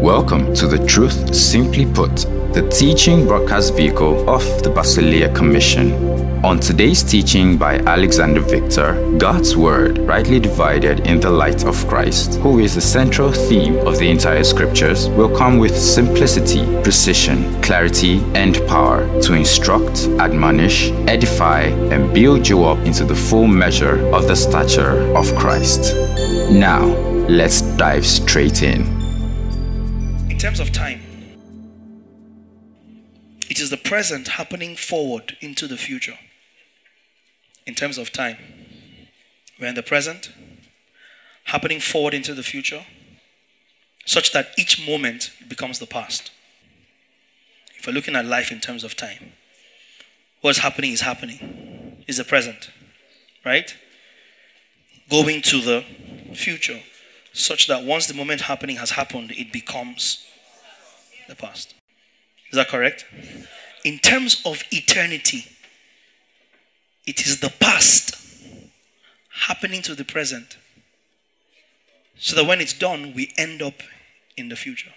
Welcome to the Truth Simply Put, the teaching broadcast vehicle of the Basileia Commission. On today's teaching by Alexander Victor, God's Word, rightly divided in the light of Christ, who is the central theme of the entire scriptures, will come with simplicity, precision, clarity, and power to instruct, admonish, edify, and build you up into the full measure of the stature of Christ. Now, let's dive straight in. In terms of time, it is the present happening forward into the future. In terms of time, we're in the present, happening forward into the future, such that each moment becomes the past. If we're looking at life in terms of time, what's happening is happening, is the present, right? Going to the future, such that once the moment happening has happened, it becomes the past. Is that correct? In terms of eternity, it is the past happening to the present. So that when it's done, we end up in the future.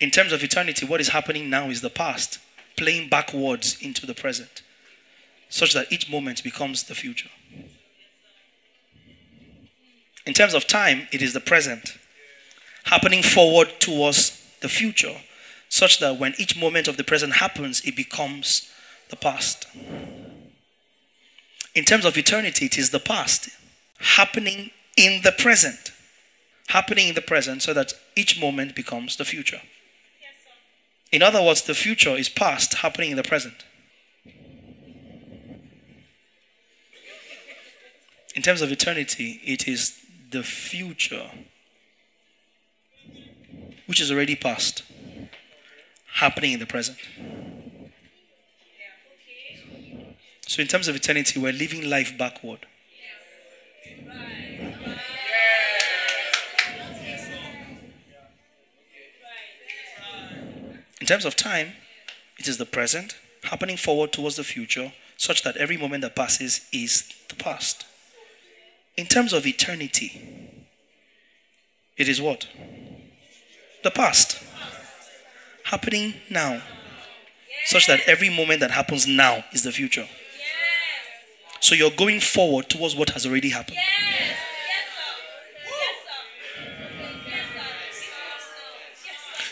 In terms of eternity, what is happening now is the past playing backwards into the present, such that each moment becomes the future. In terms of time, it is the present happening forward towards the future, such that when each moment of the present happens, it becomes the past. In terms of eternity, it is the past happening in the present. Happening in the present so that each moment becomes the future. In other words, the future is past happening in the present. In terms of eternity, it is the future which is already past happening in the present. So, in terms of eternity, we're living life backward. In terms of time, it is the present happening forward towards the future, such that every moment that passes is the past. In terms of eternity, it is what? The past happening now, such that every moment that happens now is the future. So you're going forward towards what has already happened.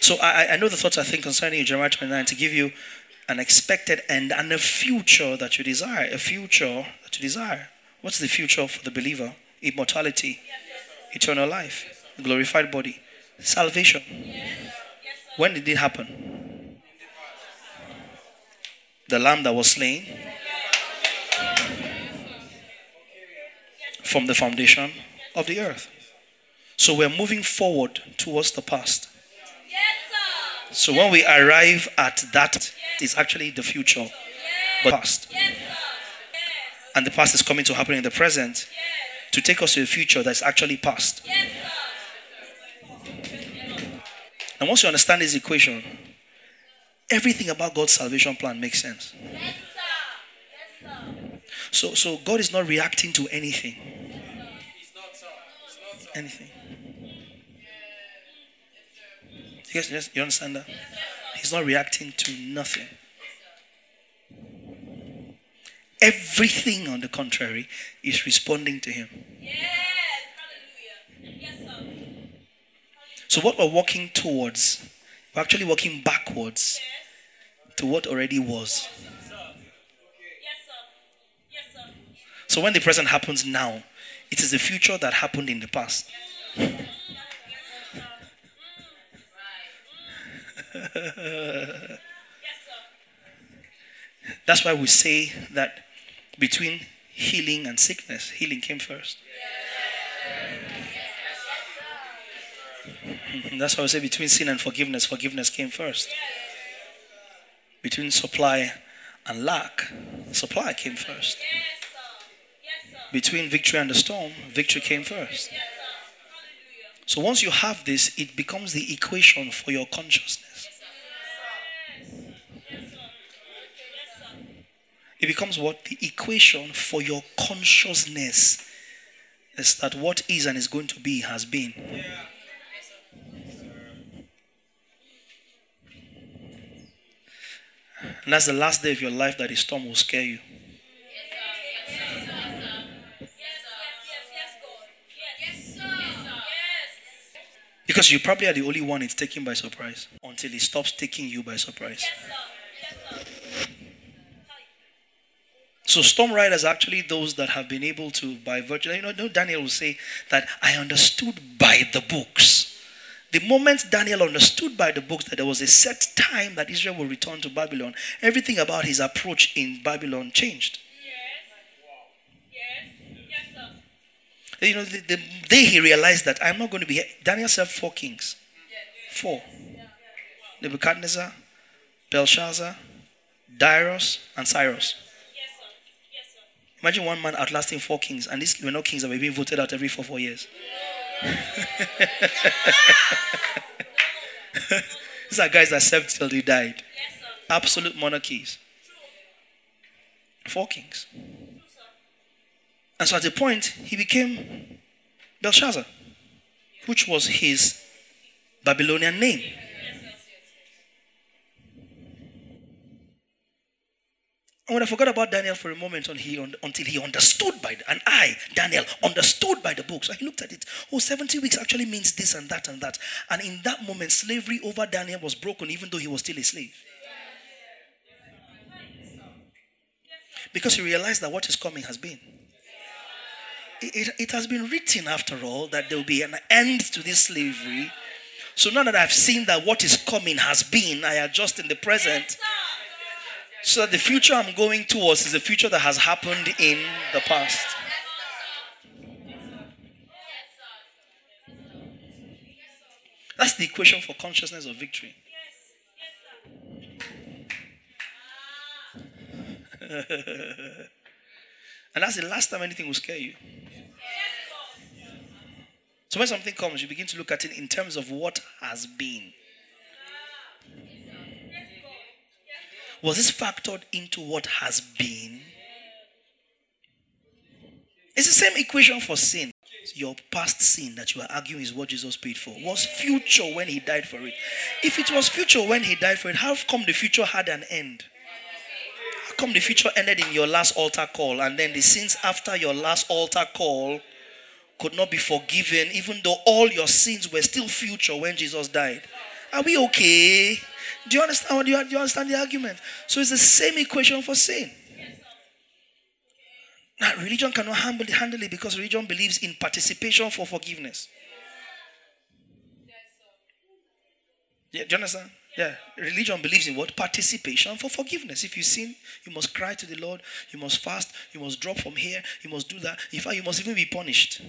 So I, I know the thoughts I think concerning you, Jeremiah 29, to give you an expected end and a future that you desire. A future that you desire. What's the future for the believer? Immortality, eternal life, glorified body, salvation. When did it happen? The lamb that was slain from the foundation of the earth. So we're moving forward towards the past. So when we arrive at that, it's actually the future, but past. And the past is coming to happen in the present to take us to a future that's actually past. And once you understand this equation, everything about God's salvation plan makes sense. So, so God is not reacting to anything. Anything. You guys, you understand that? He's not reacting to nothing. Everything, on the contrary, is responding to Him. So, what we're walking towards, we're actually walking backwards to what already was. So, when the present happens now, it is the future that happened in the past. That's why we say that between healing and sickness, healing came first. That's why I say between sin and forgiveness, forgiveness came first. Between supply and lack, supply came first. Between victory and the storm, victory came first. So once you have this, it becomes the equation for your consciousness. It becomes what? The equation for your consciousness. is that what is and is going to be has been. And that's the last day of your life that a storm will scare you. Because you probably are the only one it's taken by surprise until it stops taking you by surprise. So storm riders are actually those that have been able to, by virtue, you know, Daniel will say that I understood by the books. The moment Daniel understood by the books that there was a set time that Israel will return to Babylon, everything about his approach in Babylon changed. Yes. Yes. Yes, you know, the, the day he realized that I'm not going to be here, Daniel served four kings. Four. Nebuchadnezzar, Belshazzar, Darius, and Cyrus. Imagine one man outlasting four kings, and these were not kings that were being voted out every four, four years. These are guys that served till they died. Absolute monarchies. Four kings. And so at the point, he became Belteshazzar, which was his Babylonian name. I forgot about Daniel for a moment he, until he understood by the, and I, Daniel, understood by the books. So he looked at it. Oh, 70 weeks actually means this and that and that. And in that moment, slavery over Daniel was broken, even though he was still a slave. Because he realized that what is coming has been. It, it, it has been written, after all, that there will be an end to this slavery. So now that I've seen that what is coming has been, I adjust in the present. So the future I'm going towards is a future that has happened in the past. That's the equation for consciousness of victory. and that's the last time anything will scare you. So when something comes, you begin to look at it in terms of what has been. Was this factored into what has been? It's the same equation for sin. Your past sin that you are arguing is what Jesus paid for was future when he died for it. If it was future when he died for it, how come the future had an end? How come the future ended in your last altar call and then the sins after your last altar call could not be forgiven even though all your sins were still future when Jesus died? Are we okay? Do you understand? Do you, do you understand the argument? So it's the same equation for sin. Now, religion cannot handle, it because religion believes in participation for forgiveness. Yeah, do you understand? Yeah, religion believes in what? Participation for forgiveness. If you sin, you must cry to the Lord, you must fast, you must drop from here, you must do that. In fact, you must even be punished.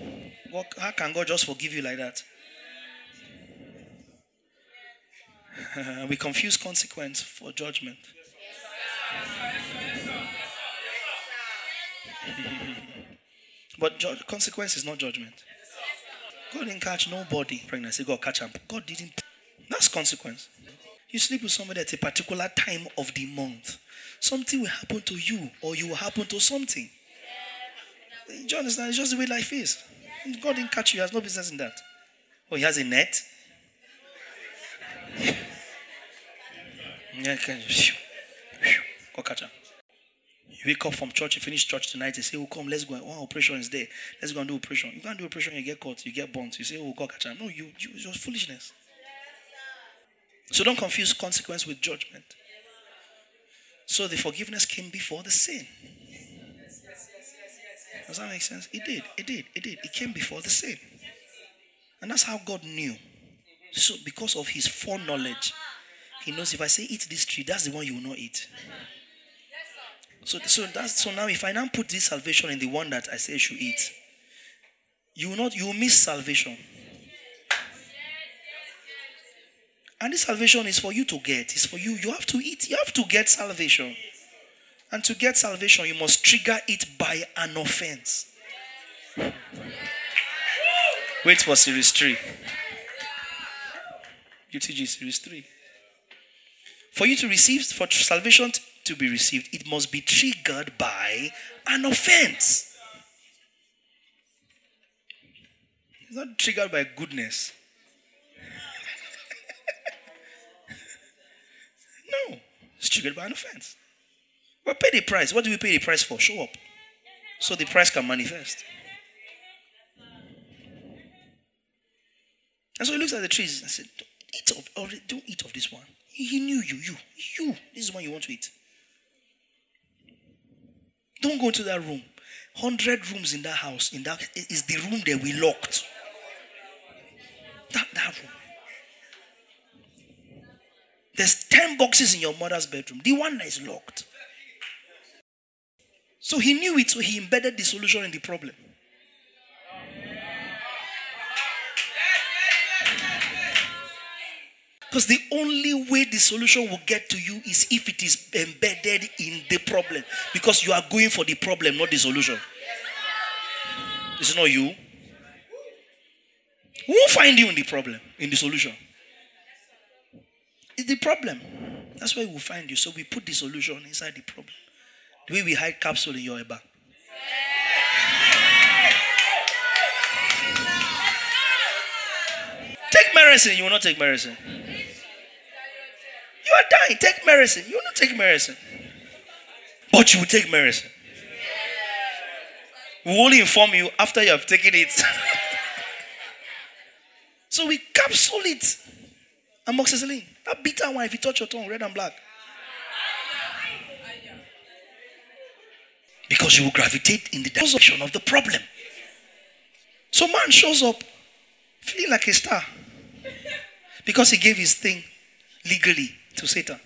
how can God just forgive you like that? we confuse consequence for judgment. but consequence is not judgment. God didn't catch nobody pregnancy. God catch him. God didn't. That's consequence. You sleep with somebody at a particular time of the month. Something will happen to you, or you will happen to something. Do you understand? It's just the way life is. God didn't catch you. He has no business in that. Oh, he has a net. Go catch. You wake up from church, you finish church tonight, you say, Oh, come, let's go. One operation is there. Let's go and do operation. You can't do operation, you get caught, you get burnt. You say, Oh, God, catch. No, you, you it's just foolishness. So don't confuse consequence with judgment. So the forgiveness came before the sin. Does that make sense? It did. It did. It did. It came before the sin. And that's how God knew. So because of his foreknowledge, he knows if I say eat this tree, that's the one you will not eat. So, so that's so now if I now put this salvation in the one that I say you should eat, you will not you will miss salvation. And this salvation is for you to get. It's for you. You have to eat. You have to get salvation. And to get salvation, you must trigger it by an offense. Wait for series 3. UTG series 3. For you to receive, for salvation to be received, it must be triggered by an offense. It's not triggered by goodness. no, it's triggered by an offense. But pay the price. What do we pay the price for? Show up. So the price can manifest. And so he looks at the trees and said, Eat of, don't eat of this one. He knew you, you, you. This is one you want to eat. Don't go into that room. Hundred rooms in that house. In that is the room that we locked. That that room. There's ten boxes in your mother's bedroom. The one that is locked. So he knew it, so he embedded the solution in the problem. Because the only way the solution will get to you is if it is embedded in the problem. Because you are going for the problem, not the solution. It's not you. Who will find you in the problem, in the solution? It's the problem. That's where we will find you. So we put the solution inside the problem. The way we hide capsule in your bag. Take medicine, you will not take medicine. You are dying. Take medicine. You not take medicine. But you will take medicine. We will only inform you after you have taken it. so we capsule it. Amoxicillin. That bitter one, if you touch your tongue, red and black. Because you will gravitate in the direction of the problem. So man shows up feeling like a star. Because he gave his thing legally to Satan.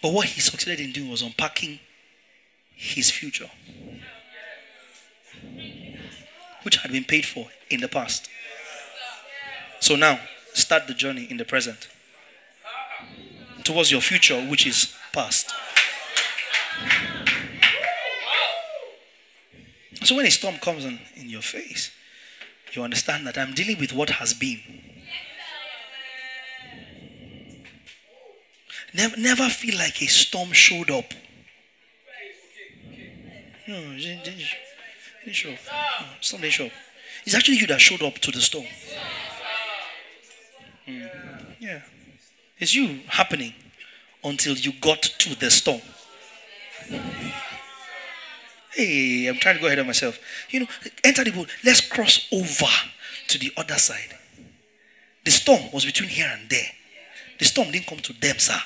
But what he succeeded in doing was unpacking his future, which had been paid for in the past. So now, start the journey in the present towards your future, which is past. So when a storm comes in, your face, you understand that I'm dealing with what has been. Never, never feel like a storm showed up. No, didn't, didn't show up. No, storm didn't show up. It's actually you that showed up to the storm. Mm. Yeah. It's you happening until you got to the storm. Hey, I'm trying to go ahead of myself. You know, enter the boat. Let's cross over to the other side. The storm was between here and there. The storm didn't come to them, sir.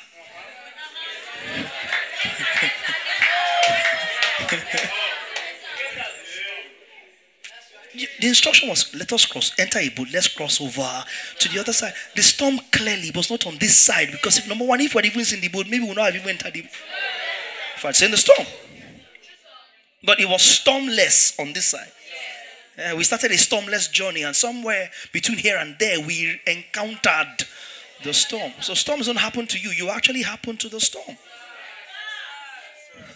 The instruction was let us cross, enter a boat, let's cross over to the other side. The storm clearly was not on this side because if number one, if we had even seen the boat, maybe we would not have even entered the if I'd seen the storm. But it was stormless on this side. Uh, we started a stormless journey, and somewhere between here and there, we encountered the storm. So storms don't happen to you; you actually happen to the storm.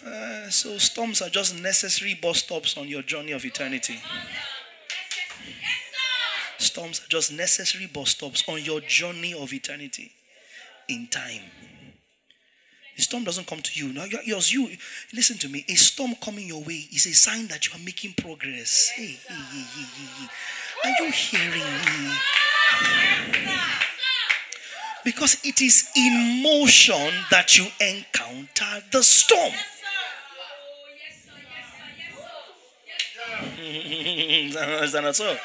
Uh, so storms are just necessary bus stops on your journey of eternity. Storms are just necessary bus stops on your journey of eternity in time. The storm doesn't come to you. Now, yours, you listen to me. A storm coming your way is a sign that you are making progress. Hey, hey, hey, are you hearing me? Because it is in motion that you encounter the storm. Is that not so?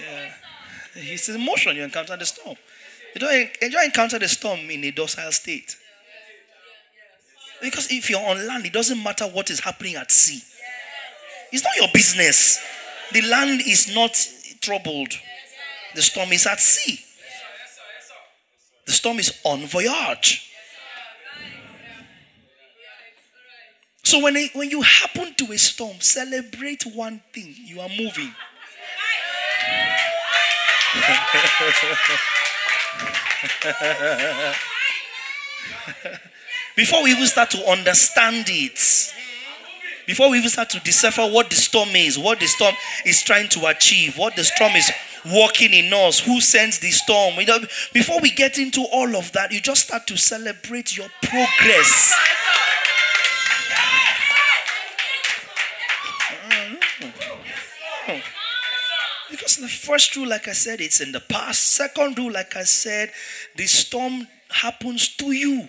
Yeah. It's in motion you encounter the storm. You don't enjoy encounter the storm in a docile state. Because if you're on land, it doesn't matter what is happening at sea. It's not your business. The land is not troubled. The storm is at sea. The storm is on voyage. So when, it, when you happen to a storm, celebrate one thing you are moving. Before we even start to understand it, before we even start to decipher what the storm is, what the storm is trying to achieve, what the storm is working in us, who sends the storm, you know, before we get into all of that, you just start to celebrate your progress. The first rule, like I said, it's in the past. Second rule, like I said, the storm happens to you.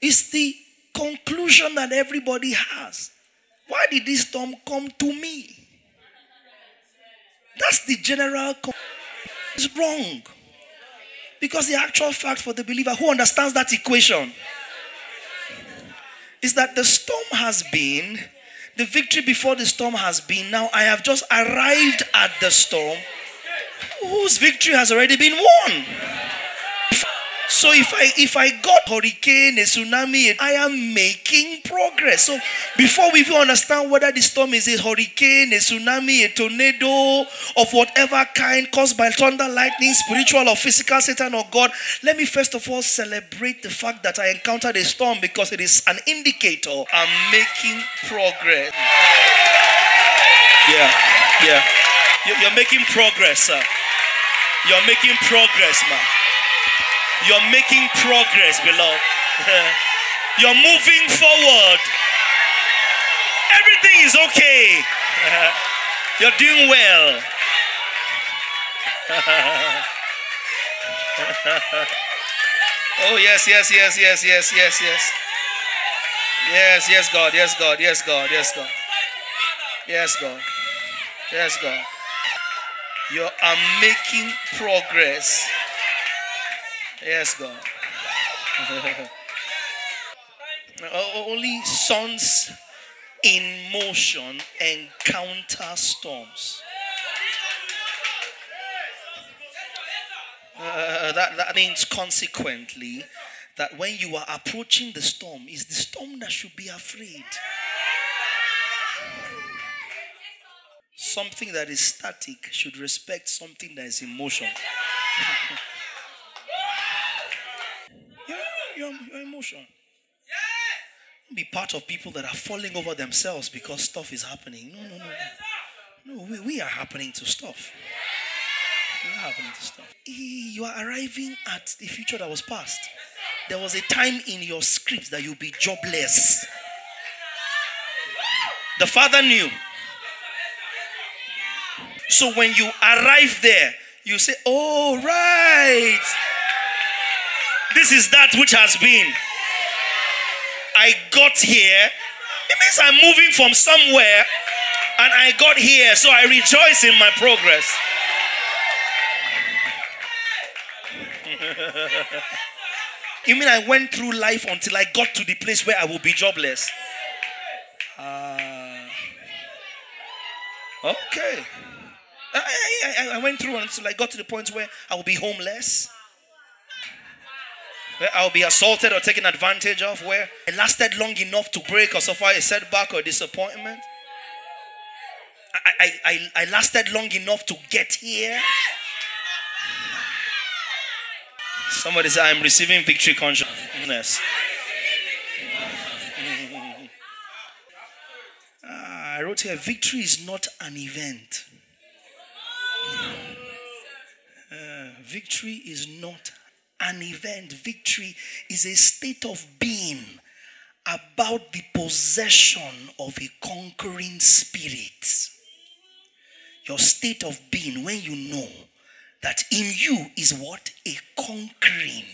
It's the conclusion that everybody has. Why did this storm come to me? That's the general. Con- it's wrong. Because the actual fact for the believer who understands that equation is that the storm has been, the victory before the storm has been. Now I have just arrived at the storm whose victory has already been won. So if I if I got hurricane, a tsunami, I am making progress. So before we even understand whether the storm is a hurricane, a tsunami, a tornado of whatever kind caused by thunder, lightning, spiritual or physical, Satan or God, let me first of all celebrate the fact that I encountered a storm because it is an indicator I'm making progress. Yeah, yeah. You're making progress, sir. You're making progress, man. You're making progress, beloved. You're moving forward. Everything is okay. You're doing well. oh, yes, yes, yes, yes, yes, yes, yes. Yes, yes, God, yes, God, yes, God, yes, God. Yes, God. Yes, God. You are making progress. Yes, God. Only sons in motion encounter storms. Uh, that, that means consequently that when you are approaching the storm, is the storm that should be afraid. Something that is static should respect something that is in motion. your, emotion. Be part of people that are falling over themselves because stuff is happening. No, no, no. No, we, we are happening to stuff. We are happening to stuff. You are arriving at the future that was past. There was a time in your script that you'll be jobless. The father knew. So when you arrive there, you say, Oh, right. This is that which has been. I got here. It means I'm moving from somewhere and I got here, so I rejoice in my progress. you mean I went through life until I got to the place where I will be jobless? Uh, okay. I, I, I went through until I got to the point where I will be homeless. I'll be assaulted or taken advantage of, where it lasted long enough to break or suffer a setback or disappointment. I, I, I, I lasted long enough to get here. Somebody say, I'm receiving victory consciousness. Ah, I wrote here, victory is not an event. Uh, victory is not an event. Victory is a state of being about the possession of a conquering spirit. Your state of being when you know that in you is what? A conquering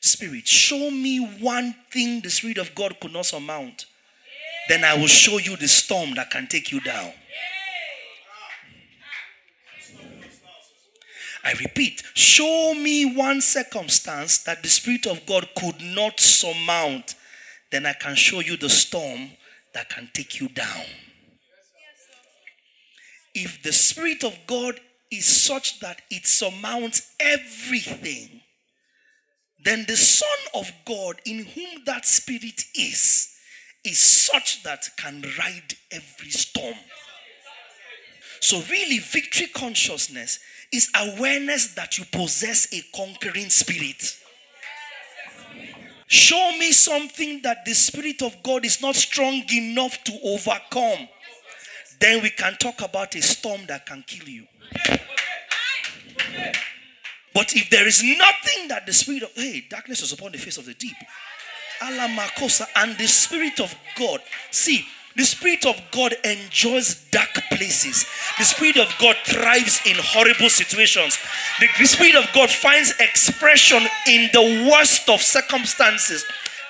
spirit. Show me one thing the Spirit of God could not surmount. Then I will show you the storm that can take you down. I repeat, show me one circumstance that the Spirit of God could not surmount, then I can show you the storm that can take you down. If the Spirit of God is such that it surmounts everything, then the Son of God, in whom that Spirit is, is such that can ride every storm. So, really, victory consciousness is awareness that you possess a conquering spirit. Show me something that the Spirit of God is not strong enough to overcome. Then we can talk about a storm that can kill you. But if there is nothing that the Spirit of, hey, darkness was upon the face of the deep. Alamakosa and the Spirit of God. See, The Spirit of God enjoys dark places. The Spirit of God thrives in horrible situations. The, the Spirit of God finds expression in the worst of circumstances.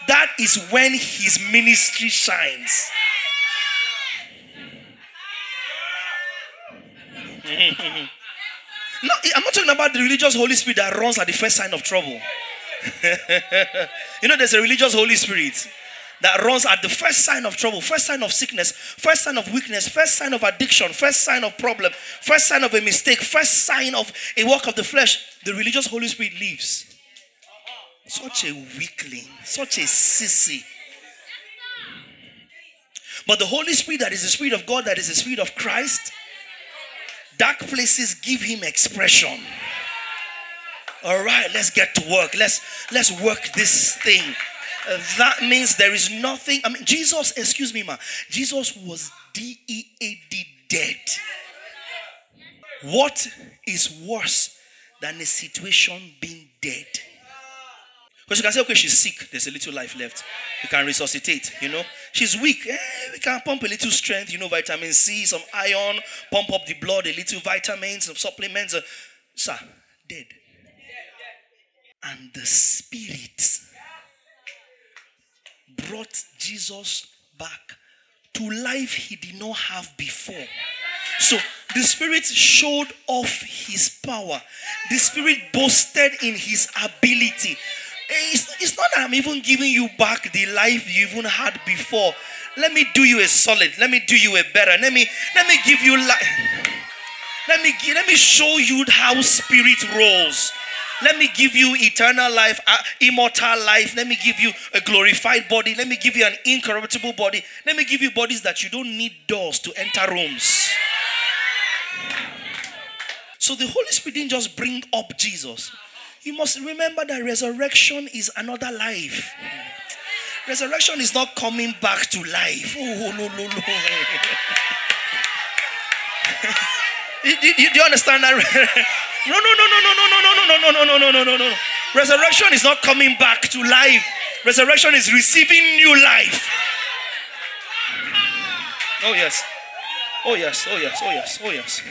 That is when His ministry shines. no, I'm not talking about the religious Holy Spirit that runs at the first sign of trouble. you know, there's a religious Holy Spirit that runs at the first sign of trouble, first sign of sickness, first sign of weakness, first sign of addiction, first sign of problem, first sign of a mistake, first sign of a work of the flesh. The religious Holy Spirit leaves. Such a weakling, such a sissy. But the Holy Spirit, that is the Spirit of God, that is the Spirit of Christ, dark places give him expression. All right, let's get to work. Let's let's work this thing that means there is nothing. I mean, Jesus, excuse me, ma. Jesus was D E A D dead. What is worse than a situation being dead? Because you can say, okay, she's sick. There's a little life left. You can resuscitate, you know. She's weak. Eh, we can pump a little strength, you know, vitamin C, some iron, pump up the blood, a little vitamins, some supplements. Uh, sir, dead. And the spirit brought Jesus back to life he did not have before. So the Spirit showed off his power. The Spirit boasted in his ability. It's, it's not that I'm even giving you back the life you even had before. Let me do you a solid. Let me do you a better. Let me let me give you life. Let me let me show you how spirit rolls. Let me give you eternal life, uh, immortal life. Let me give you a glorified body. Let me give you an incorruptible body. Let me give you bodies that you don't need doors to enter rooms. So the Holy Spirit didn't just bring up Jesus. You must remember that resurrection is another life. Resurrection is not coming back to life. Oh, no, no, no. do, do you understand that? No, no, no, no, no, no, no, no, no, no, no, no, no, no, no, no. Resurrection is not coming back to life. Resurrection is receiving new life. Oh yes. Oh yes. Oh yes. Oh yes. Oh yes.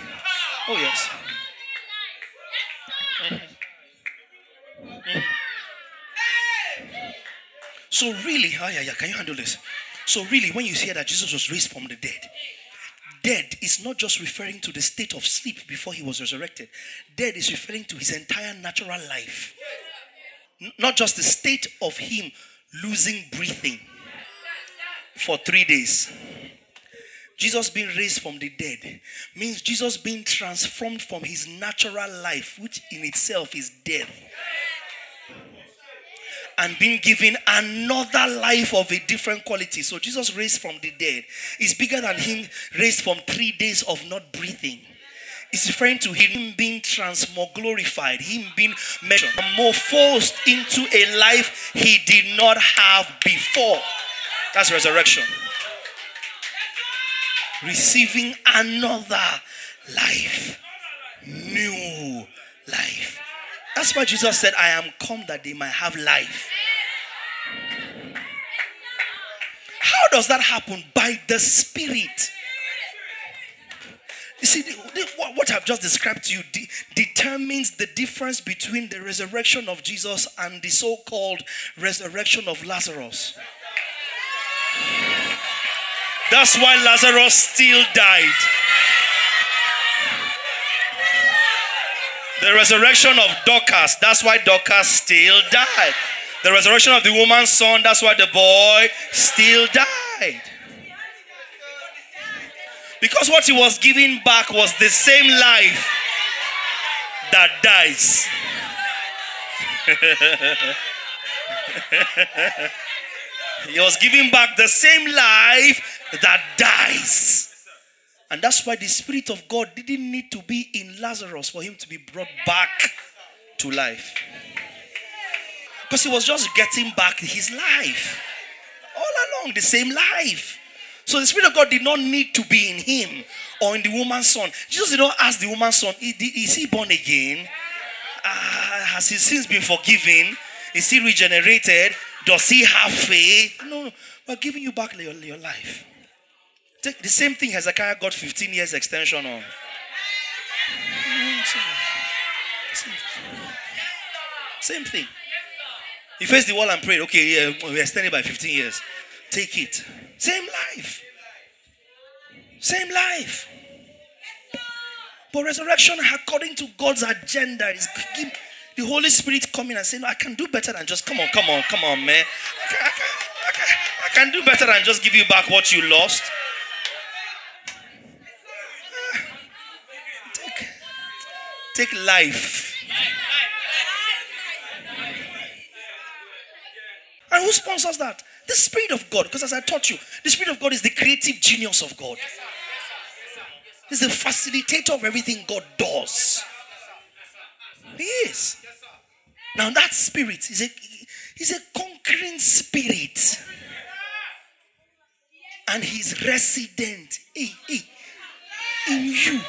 Oh yes. So really, oh yeah, yeah, can you handle this? So really, when you hear that Jesus was raised from the dead, dead is not just referring to the state of sleep before he was resurrected. Dead is referring to his entire natural life. not just the state of him losing breathing for three days. Jesus being raised from the dead means Jesus being transformed from his natural life, which in itself is death and being given another life of a different quality. So Jesus raised from the dead is bigger than him raised from three days of not breathing. It's referring to him being transformed, glorified, him being measured, more forced into a life he did not have before. That's resurrection. Receiving another life, new life. That's why Jesus said, I am come that they might have life. How does that happen? By the Spirit. You see, what I've just described to you de- determines the difference between the resurrection of Jesus and the so called resurrection of Lazarus. That's why Lazarus still died. The resurrection of Dorcas, that's why Dorcas still died. The resurrection of the woman's son, that's why the boy still died. Because what he was giving back was the same life that dies. he was giving back the same life that dies. And that's why the Spirit of God didn't need to be in Lazarus for him to be brought back to life. Because he was just getting back his life. All along, the same life. So the Spirit of God did not need to be in him or in the woman's son. Jesus did not ask the woman's son, Is he born again? Uh, has his sins been forgiven? Is he regenerated? Does he have faith? No, no. We're giving you back your, your life. The, same thing Hezekiah got 15 years extension on. Same thing. He faced the wall and prayed, okay, yeah, we extended by 15 years. Take it. Same life. Same life. But resurrection, according to God's agenda, is the Holy Spirit coming and saying, no, I can do better than just, come on, come on, come on, man. I can, I, can, I, can, I can do better than just give you back what you lost. Take, take life. And who sponsors that? The Spirit of God. Because as I taught you, the Spirit of God is the creative genius of God. He's the facilitator of everything God does. He is. Now that spirit is a he's a conquering spirit. And he's resident in you.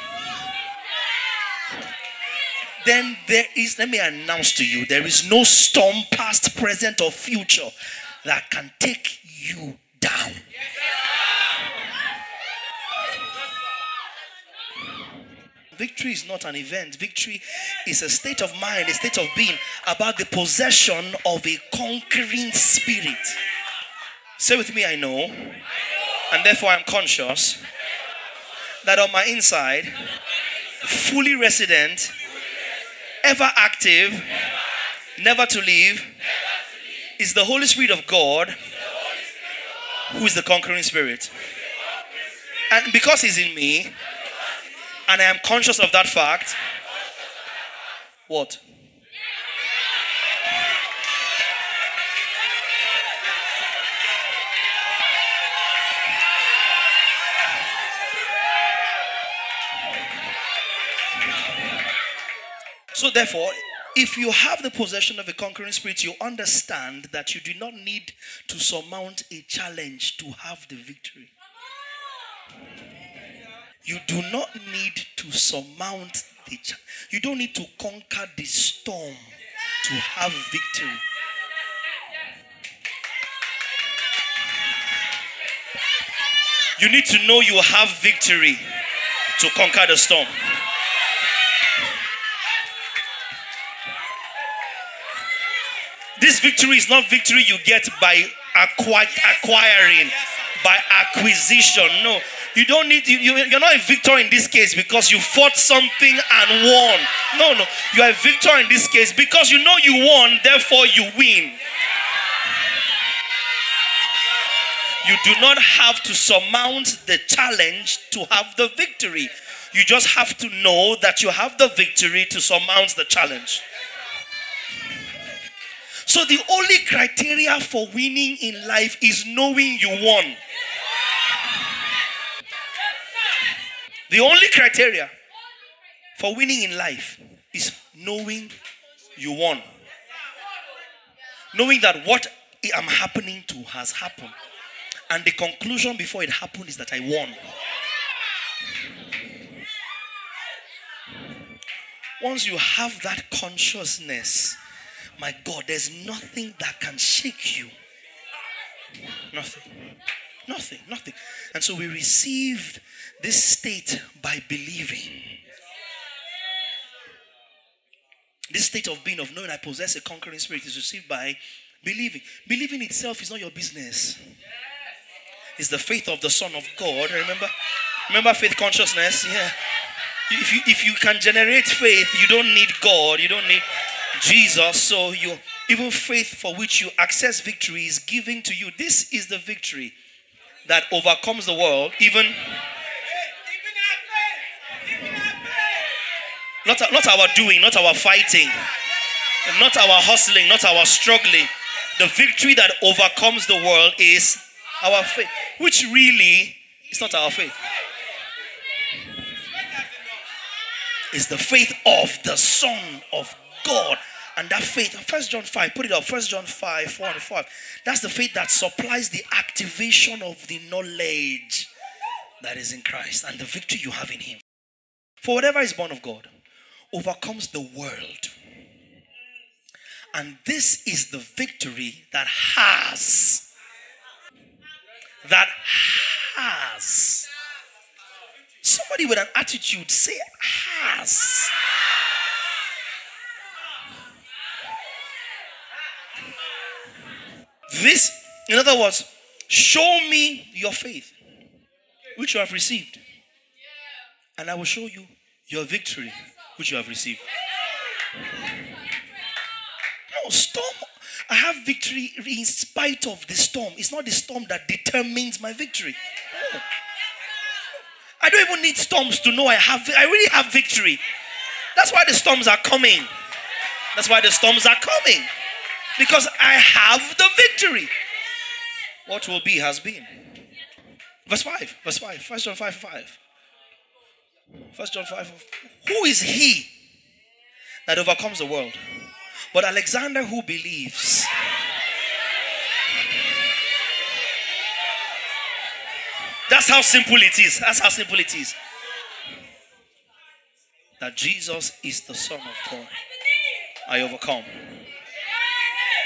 Then there is, let me announce to you, there is no storm, past, present, or future that can take you down. Victory is not an event. Victory is a state of mind, a state of being about the possession of a conquering spirit. Say with me, I know. And therefore I'm conscious that on my inside, fully resident, ever active, never to leave, is the Holy Spirit of God, who is the conquering spirit. And because He's in me, and I am conscious of that fact, what? So, therefore, if you have the possession of a conquering spirit, you understand that you do not need to surmount a challenge to have the victory. You do not need to surmount the challenge. You don't need to conquer the storm to have victory. You need to know you have victory to conquer the storm. This victory is not victory you get by acquiring, by acquisition. No, you don't need, you, you're not a victor in this case because you fought something and won. No, no. You are a victor in this case because you know you won, therefore you win. You do not have to surmount the challenge to have the victory. You just have to know that you have the victory to surmount the challenge. So, the only criteria for winning in life is knowing you won. The only criteria for winning in life is knowing you won. Knowing that what I'm happening to has happened. And the conclusion before it happened is that I won. Once you have that consciousness, my God, there's nothing that can shake you. Nothing. Nothing. Nothing. And so we received this state by believing. This state of being, of knowing I possess a conquering spirit, is received by believing. Believing itself is not your business. It's the faith of the Son of God. Remember? Remember faith consciousness? Yeah. If you if you can generate faith, you don't need God, you don't need Jesus. So you even faith for which you access victory is given to you. This is the victory that overcomes the world, even Not, not our doing, not our fighting, not our hustling, not our struggling. The victory that overcomes the world is our faith, which really is not our faith. It's the faith of the Son of God. And that faith, First John 5, put it up, First John 5, 4 and 5. That's the faith that supplies the activation of the knowledge that is in Christ and the victory you have in Him. For whatever is born of God overcomes the world. And this is the victory that has, that has Somebody with an attitude say has. This, in other words, show me your faith, which you have received, and I will show you your victory, which you have received. No, storm. I have victory in spite of the storm. It's not the storm that determines my victory. No. I don't even need storms to know I have I really have victory. That's why the storms are coming. That's why the storms are coming. Because I have the victory. What will be has been. Verse 5. Verse 5. First John 5 5. First John 5. Who is he that overcomes the world? But Alexander who believes. That's how simple it is. That's how simple it is. That Jesus is the Son of God. I overcome.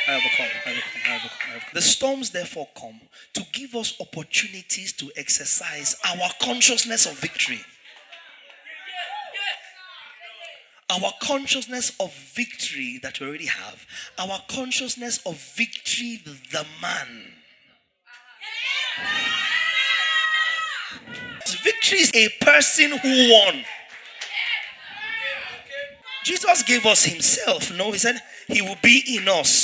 I overcome. I overcome. I overcome. I overcome. The storms therefore come to give us opportunities to exercise our consciousness of victory. Our consciousness of victory that we already have. Our consciousness of victory, the man. Victory is a person who won. Jesus gave us himself. No, he said he will be in us.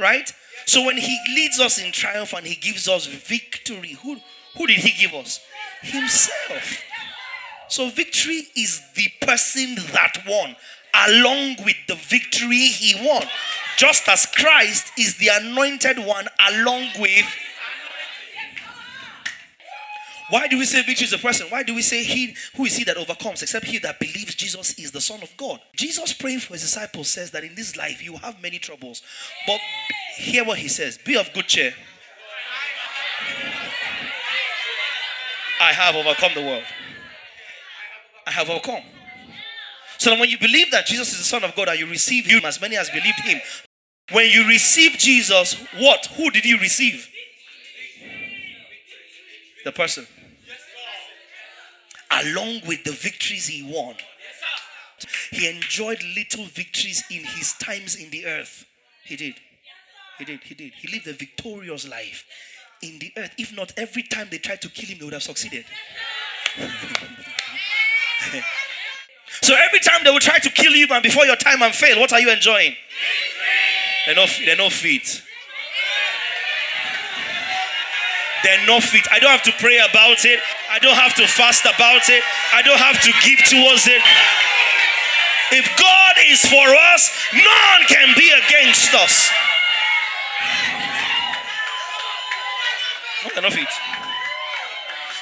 Right? So when he leads us in triumph and he gives us victory, who, who did he give us? Himself. So victory is the person that won, along with the victory he won. Just as Christ is the anointed one, along with why do we say victory is a person? Why do we say he who is he that overcomes except he that believes Jesus is the Son of God? Jesus praying for his disciples says that in this life you have many troubles. But hear what he says be of good cheer. I have overcome the world. I have overcome. So when you believe that Jesus is the Son of God and you receive him as many as believed him, when you receive Jesus, what? Who did you receive? The person along with the victories he won. He enjoyed little victories in his times in the earth. He did. He did. He did. He lived a victorious life in the earth. If not, every time they tried to kill him, they would have succeeded. so every time they would try to kill you, and before your time and fail, what are you enjoying? They're not, they're not fit. They're not fit. I don't have to pray about it. I don't have to fast about it. I don't have to give towards it. If God is for us, none can be against us. Not enough it.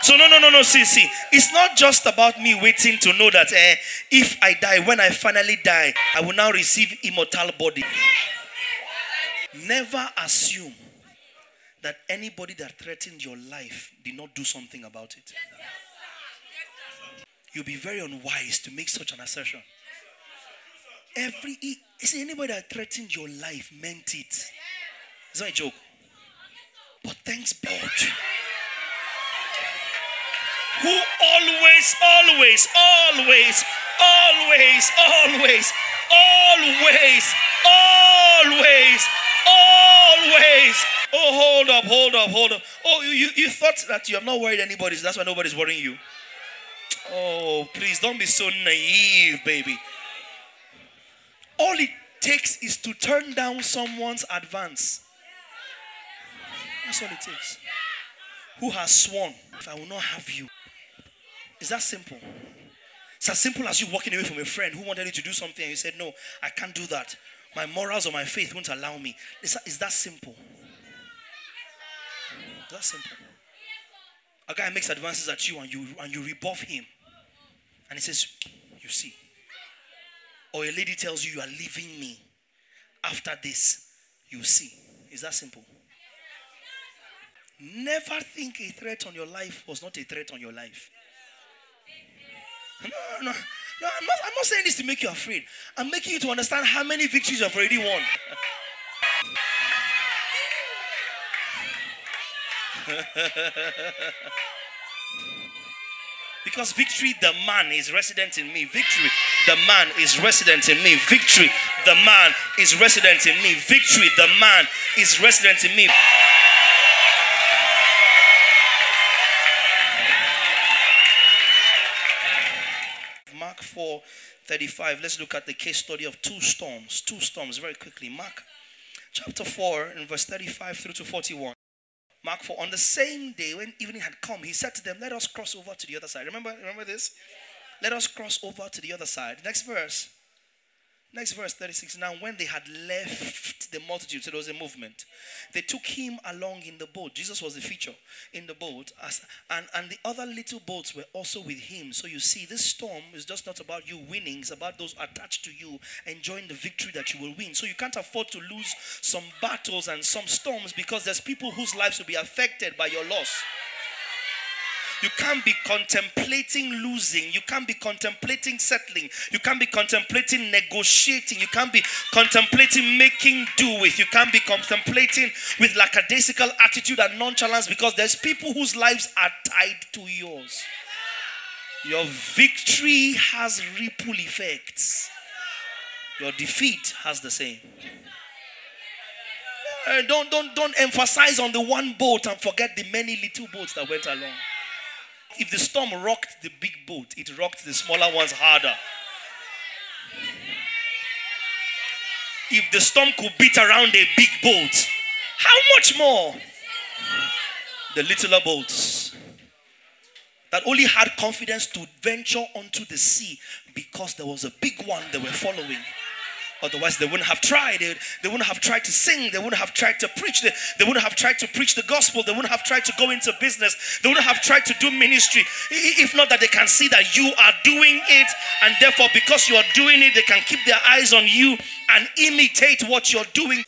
So no, no, no, no. See, see, it's not just about me waiting to know that eh, if I die, when I finally die, I will now receive immortal body. Never assume that anybody that threatened your life did not do something about it. You'll be very unwise to make such an assertion. Every is anybody that threatened your life meant it. It's not a joke. But thanks God. Who always, always, always, always, always, always, always, always Oh, hold up, hold up, hold up. Oh, you, you, thought that you have not worried anybody, that's why nobody's worrying you. Oh, please don't be so naive, baby. All it takes is to turn down someone's advance. That's all it takes. Who has sworn, if I will not have you. Is that simple? It's as simple as you walking away from a friend who wanted you to do something and you said, No, I can't do that. My morals or my faith won't allow me. Is that simple? That's simple. A guy makes advances at you and you and you rebuff him. And he says, You see. Or a lady tells you you are leaving me. After this, you see. Is that simple? Never think a threat on your life was not a threat on your life. No, no, no. I'm not, I'm not saying this to make you afraid. I'm making you to understand how many victories you've already won. Because victory, the man, is resident in me. Victory, the man is resident in me. Victory, the man is resident in me. Victory, the man is resident in me. Mark 4 35. Let's look at the case study of two storms. Two storms very quickly. Mark chapter 4 and verse 35 through to 41. Mark 4. On the same day when evening had come, he said to them, Let us cross over to the other side. Remember, remember this? Let us cross over to the other side. Next verse. Next verse 36. Now, when they had left the multitude, so there was a movement, they took him along in the boat. Jesus was the feature in the boat, as, and, and the other little boats were also with him. So you see, this storm is just not about you winning, it's about those attached to you enjoying the victory that you will win. So you can't afford to lose some battles and some storms because there's people whose lives will be affected by your loss. You can't be contemplating losing. You can't be contemplating settling. You can't be contemplating negotiating. You can't be contemplating making do with. You can't be contemplating with lackadaisical attitude and nonchalance because there's people whose lives are tied to yours. Your victory has ripple effects. Your defeat has the same. Don't, don't, don't emphasize on the one boat and forget the many little boats that went along. If the storm rocked the big boat, it rocked the smaller ones harder. If the storm could beat around a big boat, how much more the littler boats that only had confidence to venture onto the sea because there was a big one they were following. Otherwise, they wouldn't have tried. They, they wouldn't have tried to sing. They wouldn't have tried to preach. They, they wouldn't have tried to preach the gospel. They wouldn't have tried to go into business. They wouldn't have tried to do ministry. If not that they can see that you are doing it, and therefore, because you are doing it, they can keep their eyes on you and imitate what you're doing.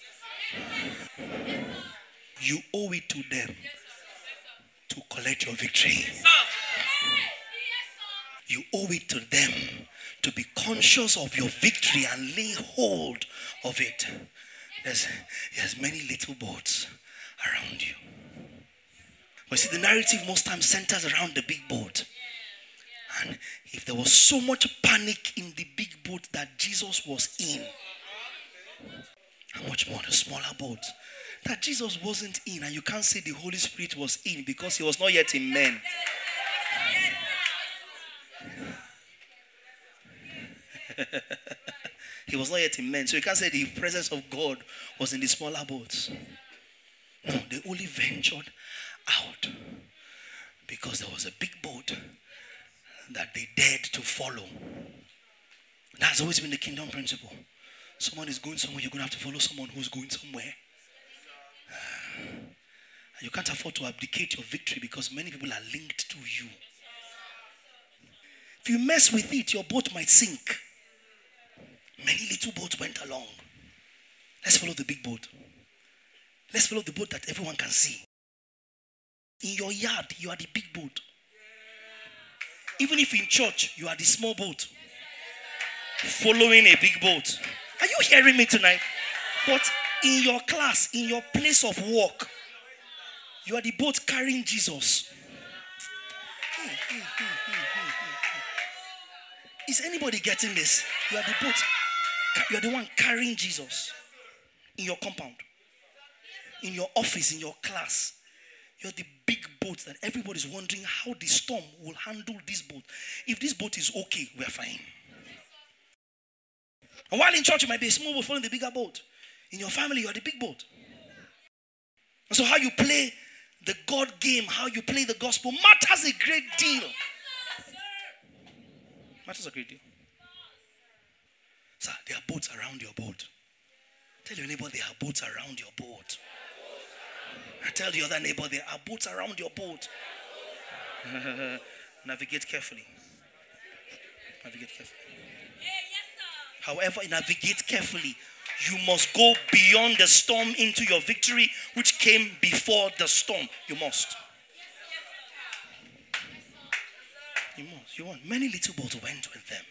You owe it to them to collect your victory. You owe it to them to be conscious of your victory and lay hold of it. There's, there's many little boats around you. But see, the narrative most times centers around the big boat. And if there was so much panic in the big boat that Jesus was in, how much more the smaller boat that Jesus wasn't in, and you can't say the Holy Spirit was in because he was not yet in men. he was not yet in men. So you can't say the presence of God was in the smaller boats. No, they only ventured out because there was a big boat that they dared to follow. That's always been the kingdom principle. Someone is going somewhere, you're going to have to follow someone who's going somewhere. And you can't afford to abdicate your victory because many people are linked to you. If you mess with it, your boat might sink. Many little boats went along. Let's follow the big boat. Let's follow the boat that everyone can see. In your yard, you are the big boat. Even if in church, you are the small boat. Following a big boat. Are you hearing me tonight? But in your class, in your place of work, you are the boat carrying Jesus. Hmm, hmm, hmm, Is anybody getting this? You are the boat you're the one carrying Jesus in your compound, in your office, in your class. You're the big boat that everybody's wondering how the storm will handle this boat. If this boat is okay, we're fine. And while in church, you might be a small boat following the bigger boat. In your family, you're the big boat. And so, how you play the God game, how you play the gospel matters a great deal. Matters a great deal. Sir, there are boats around your boat. Tell your neighbor there are boats around your boat. I tell the other neighbor there are boats around your boat. navigate carefully. Navigate carefully. However, navigate carefully. You must go beyond the storm into your victory, which came before the storm. You must. You must. You want. Many little boats went with them.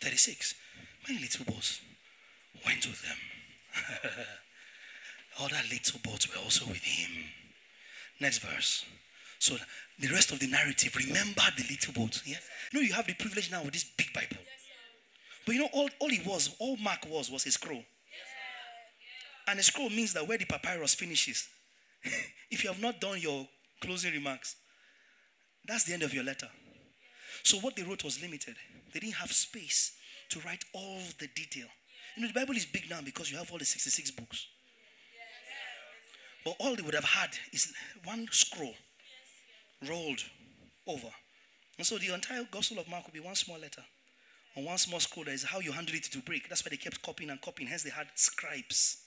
36. My little boats went with them. Other little boats were also with him. Next verse. So the rest of the narrative, remember the little boat. Yeah? You know, you have the privilege now with this big Bible. But you know, all, all it was, all Mark was, was a scroll. And a scroll means that where the papyrus finishes, if you have not done your closing remarks, that's the end of your letter. So what they wrote was limited. They didn't have space to write all the detail. You know, the Bible is big now because you have all the 66 books. But all they would have had is one scroll rolled over. And so the entire Gospel of Mark would be one small letter on one small scroll. That is how you handle it to break. That's why they kept copying and copying. Hence, they had scribes.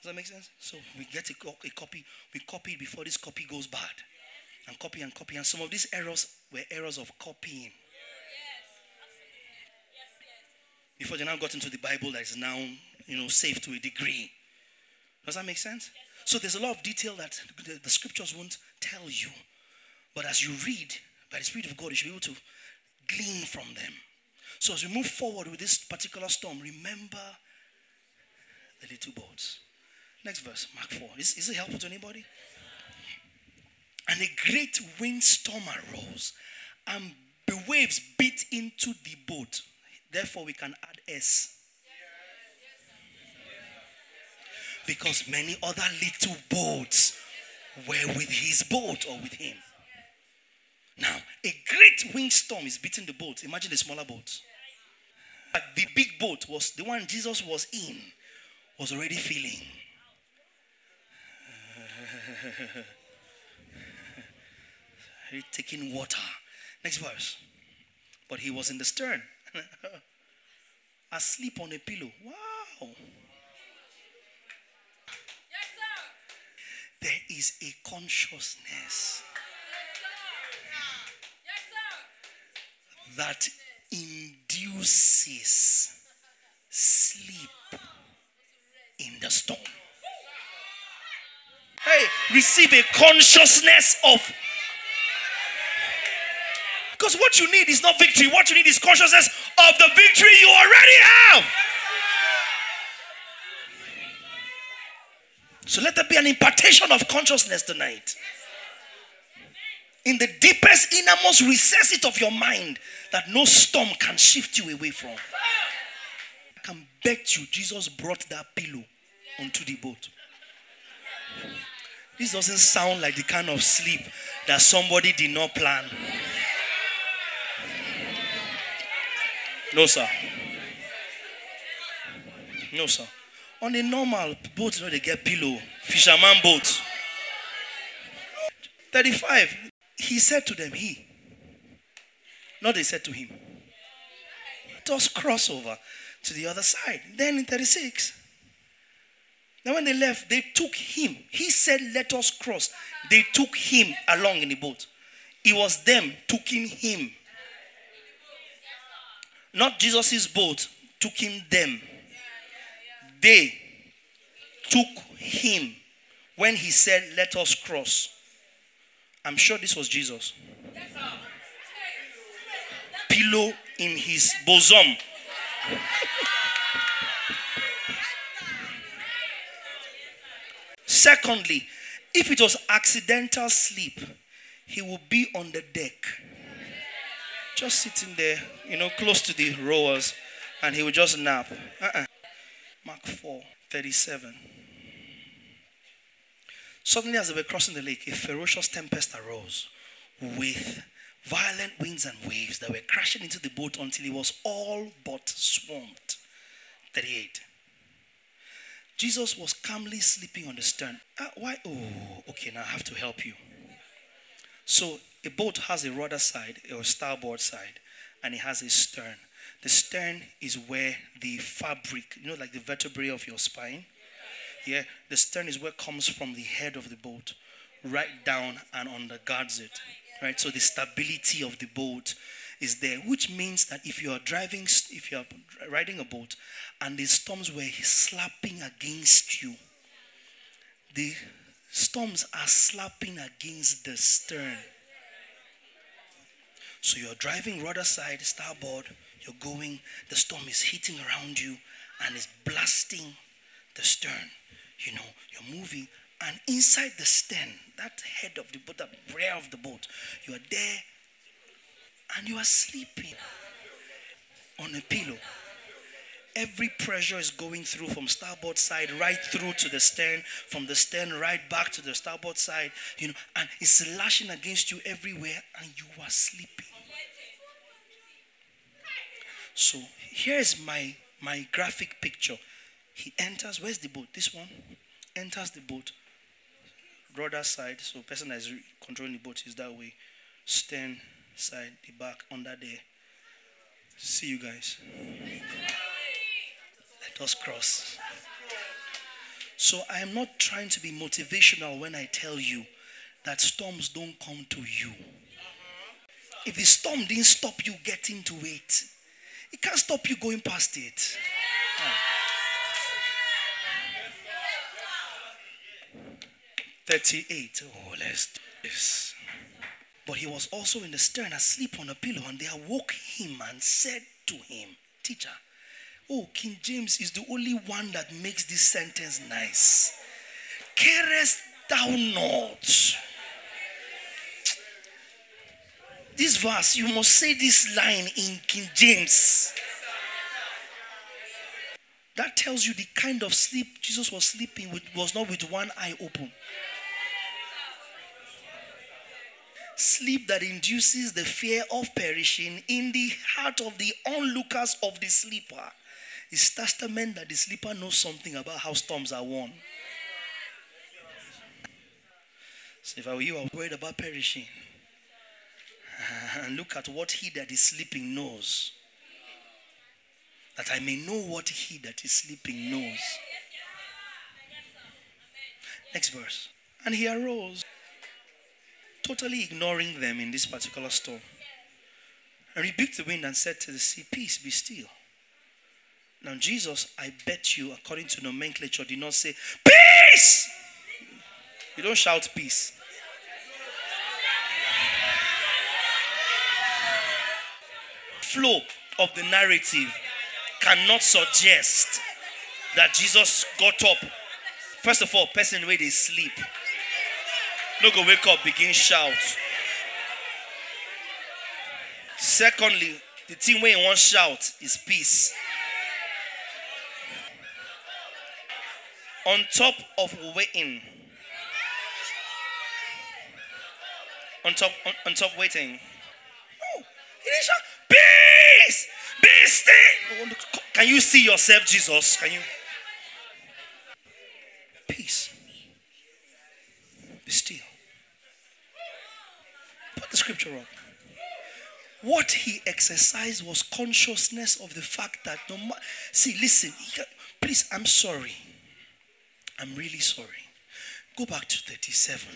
Does that make sense? So we get a, a copy, we copy it before this copy goes bad. And copy and copy. And some of these errors were errors of copying. Before they now got into the Bible that is now, you know, safe to a degree. Does that make sense? So there's a lot of detail that the, the scriptures won't tell you. But as you read, by the Spirit of God, you should be able to glean from them. So as we move forward with this particular storm, remember the little boats. Next verse, Mark 4. Is, is it helpful to anybody? And a great windstorm arose, and the waves beat into the boat. Therefore, we can add S. Because many other little boats were with his boat or with him. Now, a great windstorm is beating the boat. Imagine the smaller boat. But the big boat was the one Jesus was in, was already filling. taking water. Next verse. But he was in the stern, asleep on a pillow. Wow. Yes, there is a consciousness that induces sleep in the storm. Hey, receive a consciousness of. Because what you need is not victory, what you need is consciousness of the victory you already have. So let there be an impartation of consciousness tonight in the deepest, innermost recesses of your mind that no storm can shift you away from. I can bet you Jesus brought that pillow onto the boat. This doesn't sound like the kind of sleep that somebody did not plan. No, sir. No, sir. On a normal boat, you know, they get pillow. Fisherman boat. 35 he said to them, He. Not they said to him. Let us cross over to the other side. Then in 36. Now when they left, they took him. He said, Let us cross. They took him along in the boat. It was them taking him. Not Jesus' boat, took him them. They took him when he said, Let us cross. I'm sure this was Jesus. Pillow in his bosom. Secondly, if it was accidental sleep, he would be on the deck. Just sitting there, you know, close to the rowers, and he would just nap. Uh-uh. Mark 4 37. Suddenly, as they were crossing the lake, a ferocious tempest arose with violent winds and waves that were crashing into the boat until it was all but swamped. 38. Jesus was calmly sleeping on the stern. Uh, why? Oh, okay, now I have to help you. So, a boat has a rudder side or starboard side, and it has a stern. The stern is where the fabric, you know, like the vertebrae of your spine, yeah, the stern is where comes from the head of the boat, right down and undergirds it. Right? So the stability of the boat is there, which means that if you are driving, if you are riding a boat and the storms were slapping against you, the storms are slapping against the stern. So you're driving rudder side, starboard, you're going, the storm is hitting around you and is blasting the stern you know, you're moving And inside the stern, that head of the boat, the rear of the boat, you are there and you are sleeping on a pillow. Every pressure is going through from starboard side right through to the stern, from the stern right back to the starboard side, you know, and it's lashing against you everywhere, and you are sleeping. So here's my my graphic picture. He enters. Where's the boat? This one enters the boat. Rudder side. So person that is controlling the boat is that way. Stern side, the back under there. See you guys. Cross. So I am not trying to be motivational when I tell you that storms don't come to you. If the storm didn't stop you getting to it, it can't stop you going past it. Thirty-eight. Oh, let's do this. But he was also in the stern asleep on a pillow, and they awoke him and said to him, Teacher, oh, King James is the only one that makes this sentence nice. Carest thou not? This verse, you must say this line in King James. That tells you the kind of sleep Jesus was sleeping with was not with one eye open. Sleep that induces the fear of perishing in the heart of the onlookers of the sleeper is testament that the sleeper knows something about how storms are won. So if I were you, I was worried about perishing. And look at what he that is sleeping knows. That I may know what he that is sleeping knows. Next verse. And he arose, totally ignoring them in this particular storm, and rebuked the wind and said to the sea, Peace, be still. Now, Jesus, I bet you, according to nomenclature, did not say, Peace! You don't shout peace. flow of the narrative cannot suggest that Jesus got up. First of all, person where they sleep. No go wake up, begin shout. Secondly, the thing where you want shout is peace. On top of waiting. On top on, on top waiting. No. Peace! Be still! Can you see yourself, Jesus? Can you? Peace. Be still. Put the scripture up. What he exercised was consciousness of the fact that no matter. See, listen, please, I'm sorry. I'm really sorry. Go back to 37.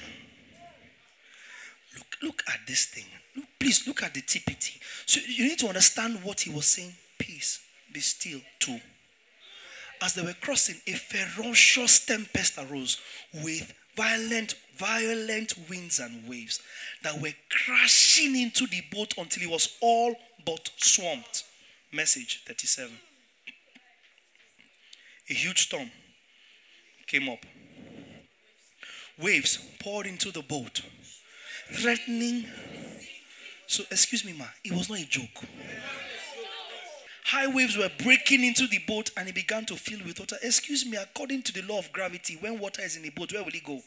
Look, look at this thing. Look, please look at the TPT. So you need to understand what he was saying. Peace, be still too. As they were crossing, a ferocious tempest arose with violent, violent winds and waves that were crashing into the boat until it was all but swamped. Message 37. A huge storm came up. Waves poured into the boat threatening. So, excuse me, ma, it was not a joke. High waves were breaking into the boat and it began to fill with water. Excuse me, according to the law of gravity, when water is in the boat, where will it go?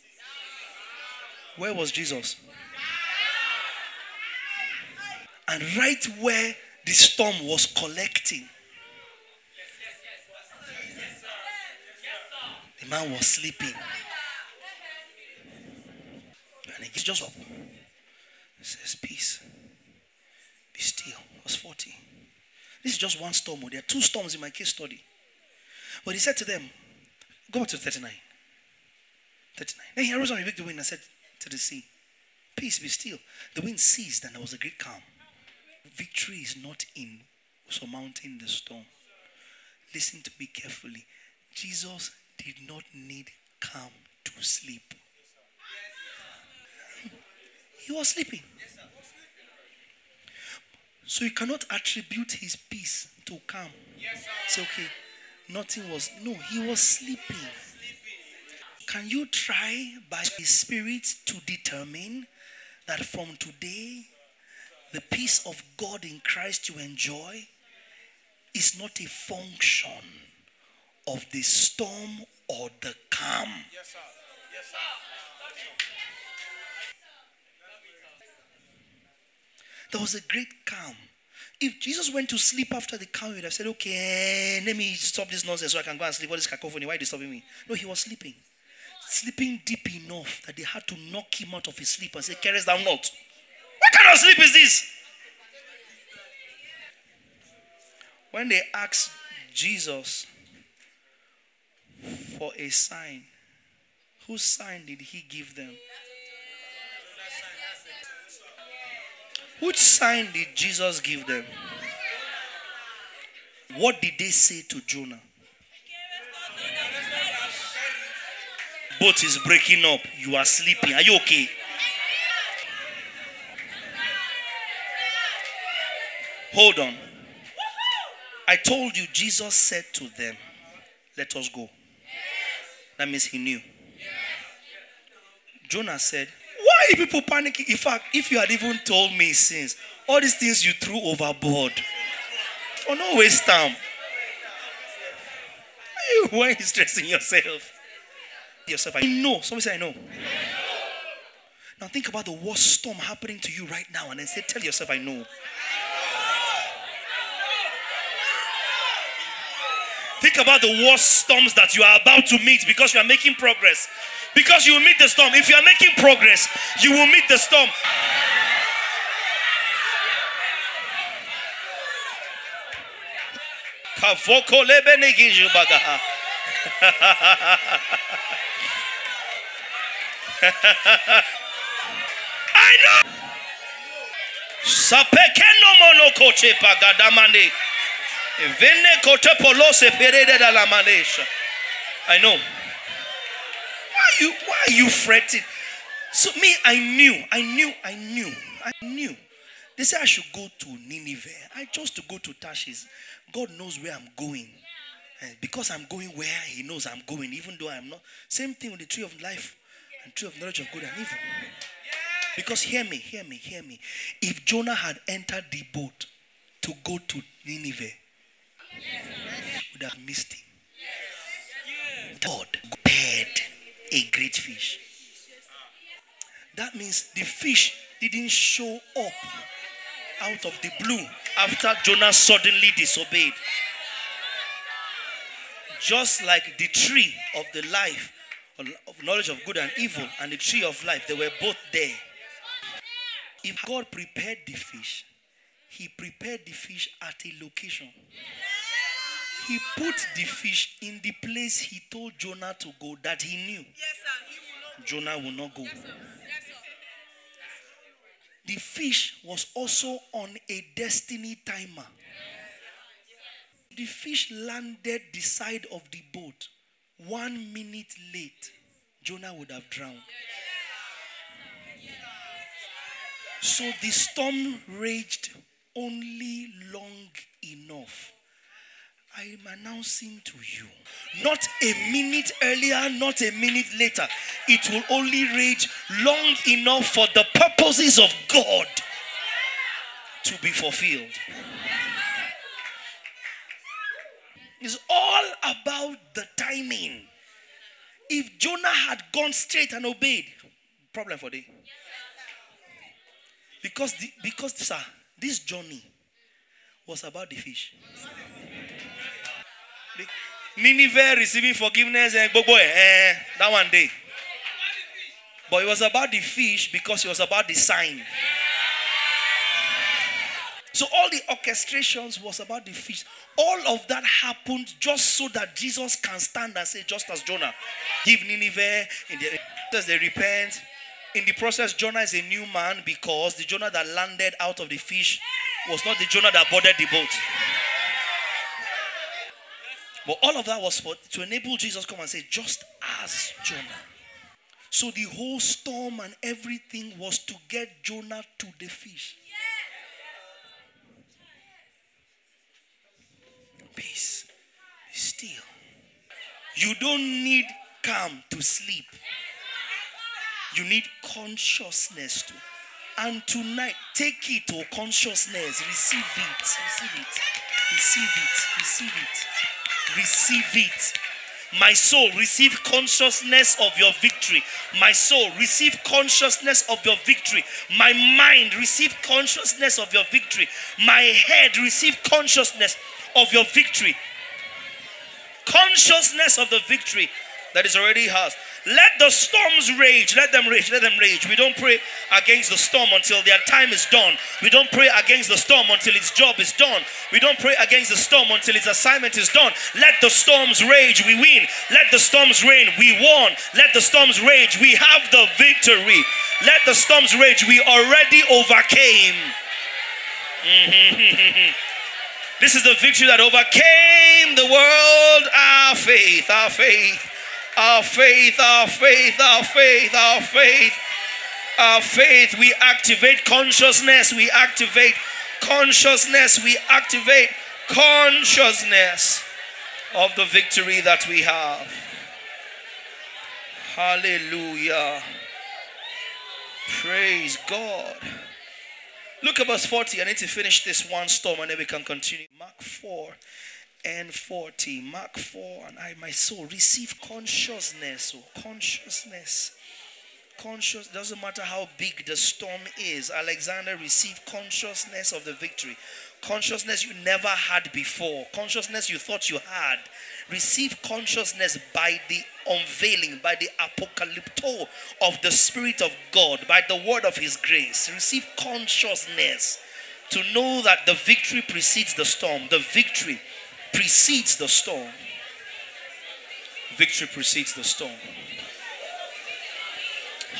Where was Jesus? And right where the storm was collecting, the man was sleeping. And he just up says, Peace. Be still. Verse 40. This is just one storm. Oh. There are two storms in my case study. But he said to them, Go back to 39. 39. Then he arose and rebuked the wind and said to the sea, Peace, be still. The wind ceased and there was a great calm. Victory is not in surmounting the storm. Listen to me carefully. Jesus did not need calm to sleep. He was sleeping. So you cannot attribute his peace to calm. It's okay. Nothing was. No, he was sleeping. Can you try by the Spirit to determine that from today, the peace of God in Christ you enjoy is not a function of the storm or the calm? Yes, sir. Yes, sir. There was a great calm. If Jesus went to sleep after the calm, he would have said, Okay, eh, let me stop this nonsense so I can go and sleep. What is cacophony? Why are you disturbing me? No, he was sleeping. Sleeping deep enough that they had to knock him out of his sleep and say, Carest thou not? What kind of sleep is this? When they asked Jesus for a sign, whose sign did he give them? Which sign did Jesus give them? What did they say to Jonah? Boat is breaking up. You are sleeping. Are you okay? Hold on. I told you, Jesus said to them, Let us go. That means he knew. Jonah said, why are people panicking? In fact, if you had even told me since, all these things you threw overboard, for no waste time. Why are you stressing yourself? Yourself, I know. Somebody say, I know. Now think about the worst storm happening to you right now and then say, Tell yourself, I know. Think about the worst storms that you are about to meet because you are making progress. Because you will meet the storm. If you are making progress, you will meet the storm. I know. I know you why are you fretting? So me, I knew, I knew, I knew, I knew. They said I should go to Nineveh. I chose to go to Tarshish. God knows where I'm going. And because I'm going where He knows I'm going, even though I'm not. Same thing with the tree of life and tree of knowledge of good and evil. Because hear me, hear me, hear me. If Jonah had entered the boat to go to Nineveh, would have missed him. God prepared a great fish. That means the fish didn't show up out of the blue after Jonah suddenly disobeyed. Just like the tree of the life of knowledge of good and evil and the tree of life, they were both there. If God prepared the fish, He prepared the fish at a location. He put the fish in the place he told Jonah to go that he knew. Yes, sir. Will Jonah will not go. Yes, sir. Yes, sir. The fish was also on a destiny timer. The fish landed the side of the boat one minute late. Jonah would have drowned. So the storm raged only long enough I am announcing to you. Not a minute earlier, not a minute later. It will only rage long enough for the purposes of God to be fulfilled. It's all about the timing. If Jonah had gone straight and obeyed, problem for day. Because the, because sir, this journey was about the fish. Nineveh receiving forgiveness and boy, eh, that one day. But it was about the fish because it was about the sign. So all the orchestrations was about the fish. All of that happened just so that Jesus can stand and say, just as Jonah, give Nineveh in the as they repent. In the process, Jonah is a new man because the Jonah that landed out of the fish was not the Jonah that boarded the boat. But all of that was for to enable Jesus come and say, just as Jonah. So the whole storm and everything was to get Jonah to the fish. Peace. Be still. You don't need calm to sleep. You need consciousness to. And tonight, take it to consciousness. Receive it. Receive it. Receive it. Receive it. Receive it. My soul, receive consciousness of your victory. My soul, receive consciousness of your victory. My mind, receive consciousness of your victory. My head, receive consciousness of your victory. Consciousness of the victory that is already yours. Let the storms rage. Let them rage. Let them rage. We don't pray against the storm until their time is done. We don't pray against the storm until its job is done. We don't pray against the storm until its assignment is done. Let the storms rage. We win. Let the storms rain. We won. Let the storms rage. We have the victory. Let the storms rage. We already overcame. this is the victory that overcame the world. Our faith, our faith our faith, our faith, our faith, our faith, our faith. We activate consciousness. We activate consciousness. We activate consciousness of the victory that we have. Hallelujah. Praise God. Look at verse 40. I need to finish this one storm and then we can continue. Mark 4 and 40. Mark 4. And I, my soul, receive consciousness. Oh, consciousness. Conscious doesn't matter how big the storm is. Alexander received consciousness of the victory. Consciousness you never had before. Consciousness you thought you had. Receive consciousness by the unveiling, by the apocalypto of the Spirit of God, by the word of His grace. Receive consciousness to know that the victory precedes the storm. The victory precedes the storm. Victory precedes the storm.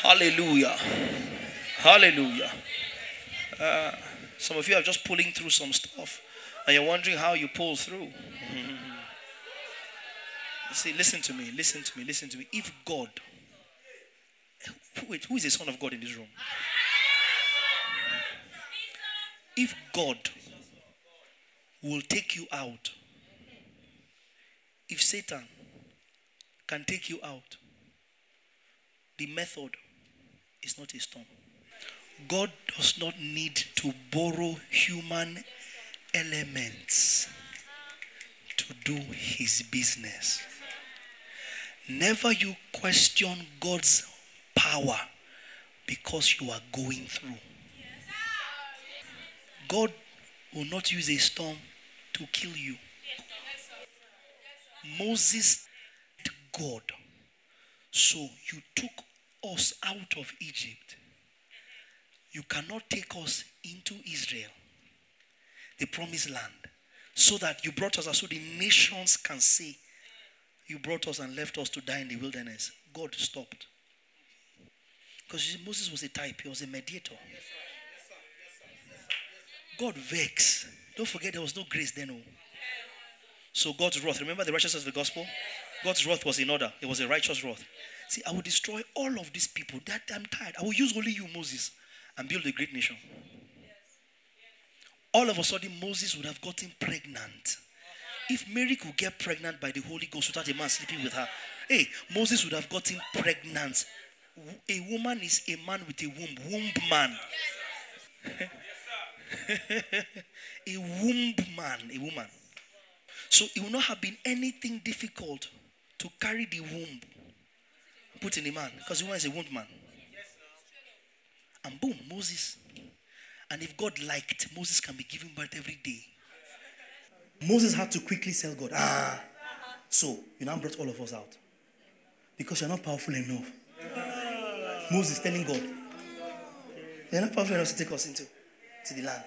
Hallelujah. Hallelujah. Uh, some of you are just pulling through some stuff and you're wondering how you pull through. See, listen to me, listen to me, listen to me. If God, wait, who is the Son of God in this room? If God will take you out if Satan can take you out, the method is not a storm. God does not need to borrow human elements to do his business. Never you question God's power because you are going through. God will not use a storm to kill you. Moses, God. So you took us out of Egypt. You cannot take us into Israel, the promised land, so that you brought us, so the nations can say, You brought us and left us to die in the wilderness. God stopped. Because Moses was a type, he was a mediator. God vexed. Don't forget there was no grace then. Oh. So God's wrath, remember the righteousness of the gospel? God's wrath was in order. It was a righteous wrath. See, I will destroy all of these people. That I'm tired. I will use only you, Moses, and build a great nation. All of a sudden, Moses would have gotten pregnant. If Mary could get pregnant by the Holy Ghost without a man sleeping with her, hey, Moses would have gotten pregnant. A woman is a man with a womb, womb man. a womb man, a woman. So it will not have been anything difficult to carry the womb, put in a man, because the woman is a womb man. And boom, Moses. And if God liked, Moses can be given birth every day. Moses had to quickly tell God, ah, so you now brought all of us out because you're not powerful enough. Moses telling God, you're not powerful enough to take us into to the land.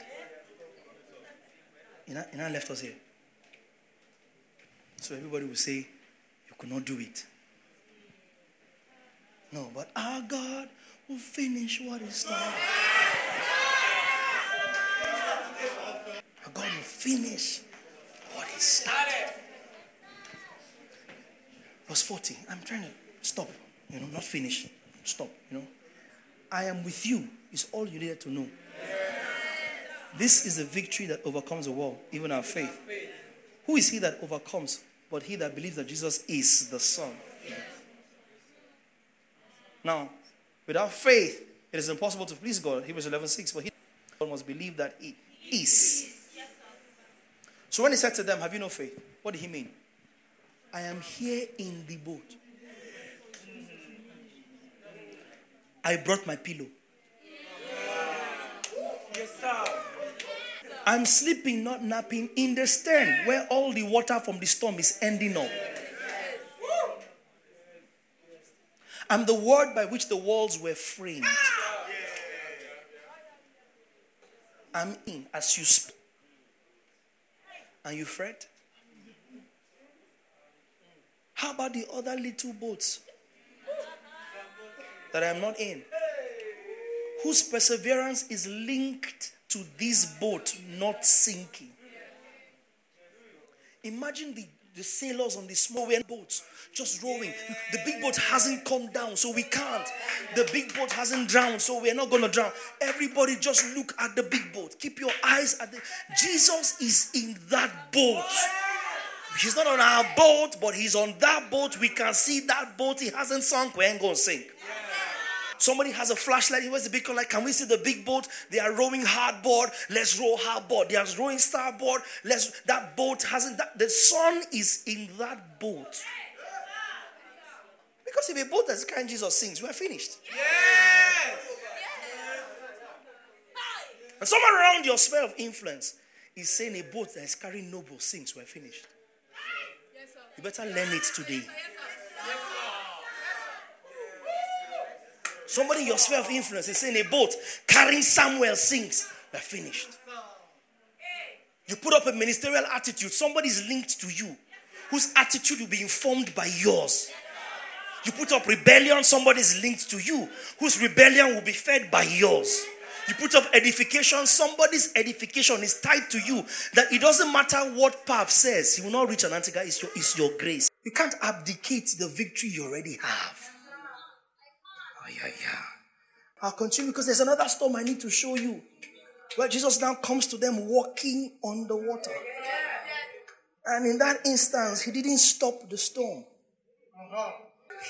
You know, you now left us here. So everybody will say, You could not do it. No, but our God will finish what is started. Ah, our God will finish what is started. Verse 40. I'm trying to stop, you know, not finish. Stop, you know. I am with you is all you needed to know. This is the victory that overcomes the world, even our faith. Who is he that overcomes? But he that believes that Jesus is the Son. Now, without faith, it is impossible to please God. Hebrews 11 6. For he must believe that he is. So when he said to them, Have you no faith? What did he mean? I am here in the boat. I brought my pillow. Yes, sir. I'm sleeping, not napping, in the stern where all the water from the storm is ending up. I'm the word by which the walls were framed. I'm in as you speak. And you fret. How about the other little boats that I'm not in? Whose perseverance is linked to this boat not sinking. Imagine the, the sailors on the small boats just rowing. The big boat hasn't come down, so we can't. The big boat hasn't drowned, so we're not going to drown. Everybody just look at the big boat. Keep your eyes at the. Jesus is in that boat. He's not on our boat, but he's on that boat. We can see that boat. He hasn't sunk. We ain't going to sink. Somebody has a flashlight. He was the big light. Can we see the big boat? They are rowing hardboard. Let's row hardboard. They are rowing starboard. Let's. That boat hasn't. That, the sun is in that boat. Because if a boat that's carrying Jesus sings, we're finished. Yes. And someone around your sphere of influence is saying a boat that is carrying noble sinks, we're finished. You better learn it today. Somebody in your sphere of influence is saying a boat carrying Samuel sinks. We're finished. You put up a ministerial attitude, somebody is linked to you whose attitude will be informed by yours. You put up rebellion, somebody is linked to you whose rebellion will be fed by yours. You put up edification, somebody's edification is tied to you. That it doesn't matter what path says, he will not reach an Antigua, it's your, it's your grace. You can't abdicate the victory you already have yeah, yeah. I'll continue because there's another storm I need to show you. Where Jesus now comes to them walking on the water. And in that instance, he didn't stop the storm.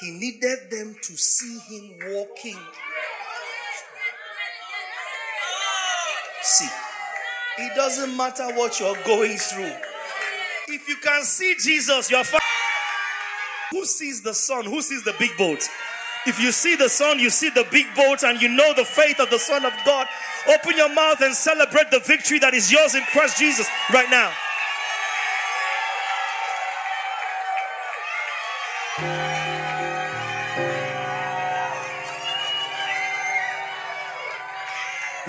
He needed them to see him walking. See, it doesn't matter what you're going through. If you can see Jesus, you're fine. Who sees the sun? Who sees the big boat? If you see the sun, you see the big boat, and you know the faith of the Son of God, open your mouth and celebrate the victory that is yours in Christ Jesus right now.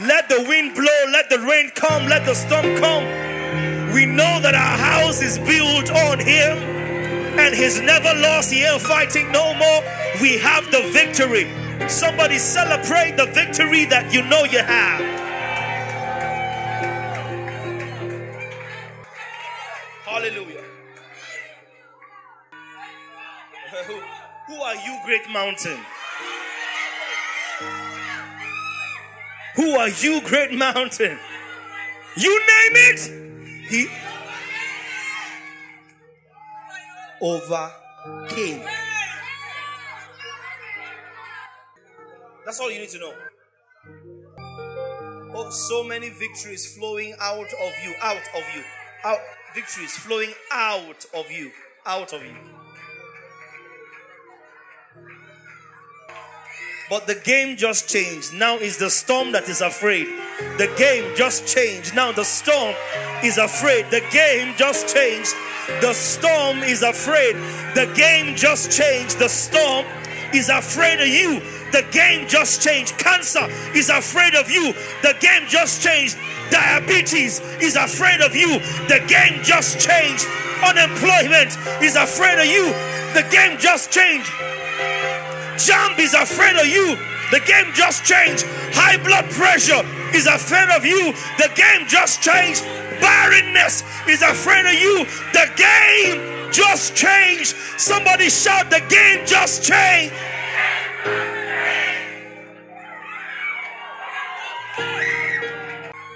Let the wind blow, let the rain come, let the storm come. We know that our house is built on Him and He's never lost. He ain't fighting no more we have the victory. Somebody celebrate the victory that you know you have. Hallelujah. Who are you, great mountain? Who are you, great mountain? You name it. He overcame. That's all you need to know. Oh, so many victories flowing out of you, out of you, out victories flowing out of you, out of you. But the game just changed. Now is the storm that is afraid. The game just changed. Now the storm is afraid. The game just changed. The storm is afraid. The game just changed. The storm is afraid of you. The game just changed. Cancer is afraid of you. The game just changed. Diabetes is afraid of you. The game just changed. Unemployment is afraid of you. The game just changed. Jump is afraid of you. The game just changed. High blood pressure is afraid of you. The game just changed. Barrenness is afraid of you. The game just changed. Somebody shout, The game just changed.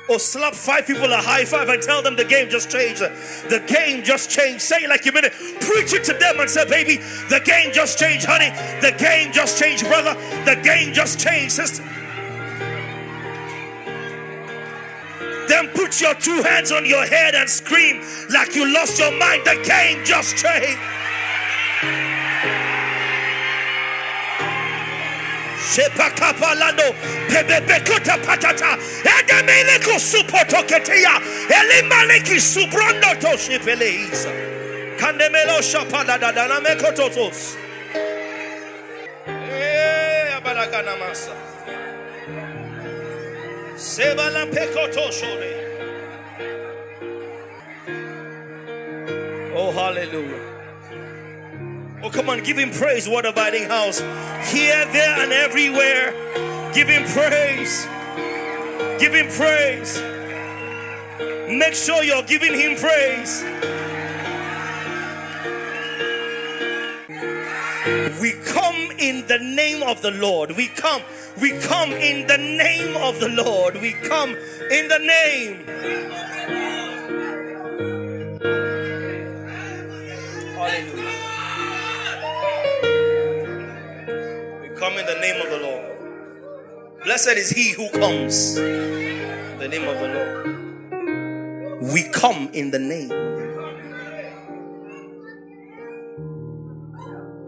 Or slap five people a high five and tell them the game just changed. The game just changed. Say like you mean it. Preach it to them and say, baby, the game just changed, honey. The game just changed, brother. The game just changed, sister. Then put your two hands on your head and scream like you lost your mind. The game just changed. Shepakapalando, Pebebekuta patata, Edemeleko supotoketea, Elimaleki subrondo toshipeleisa. Kandemelo shapadada mekototos. Eh. Sebala pekotoshore. Oh, hallelujah. Oh, come on, give him praise, Word Abiding House. Here, there, and everywhere. Give him praise. Give him praise. Make sure you're giving him praise. We come in the name of the Lord. We come. We come in the name of the Lord. We come in the name. In the name of the Lord. Blessed is he who comes in the name of the Lord. We come in the name.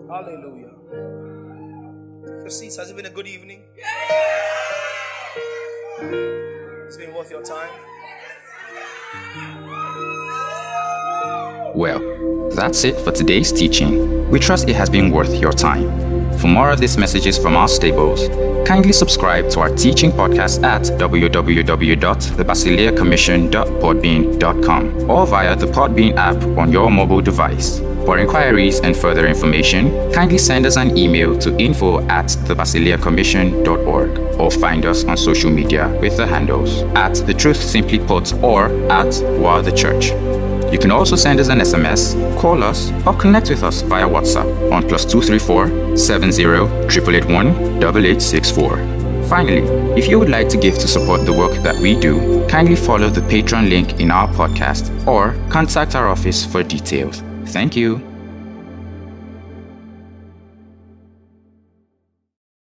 Hallelujah. Your seats. Has it been a good evening? It's been worth your time. Well, that's it for today's teaching. We trust it has been worth your time. For more of these messages from our stables, kindly subscribe to our teaching podcast at www.thebasileacommission.podbean.com or via the Podbean app on your mobile device. For inquiries and further information, kindly send us an email to info at thebasileacommission.org or find us on social media with the handles at The Truth Simply Put or at While the Church. You can also send us an SMS, call us, or connect with us via WhatsApp on plus 234 70 881 8864. Finally, if you would like to give to support the work that we do, kindly follow the Patreon link in our podcast or contact our office for details. Thank you.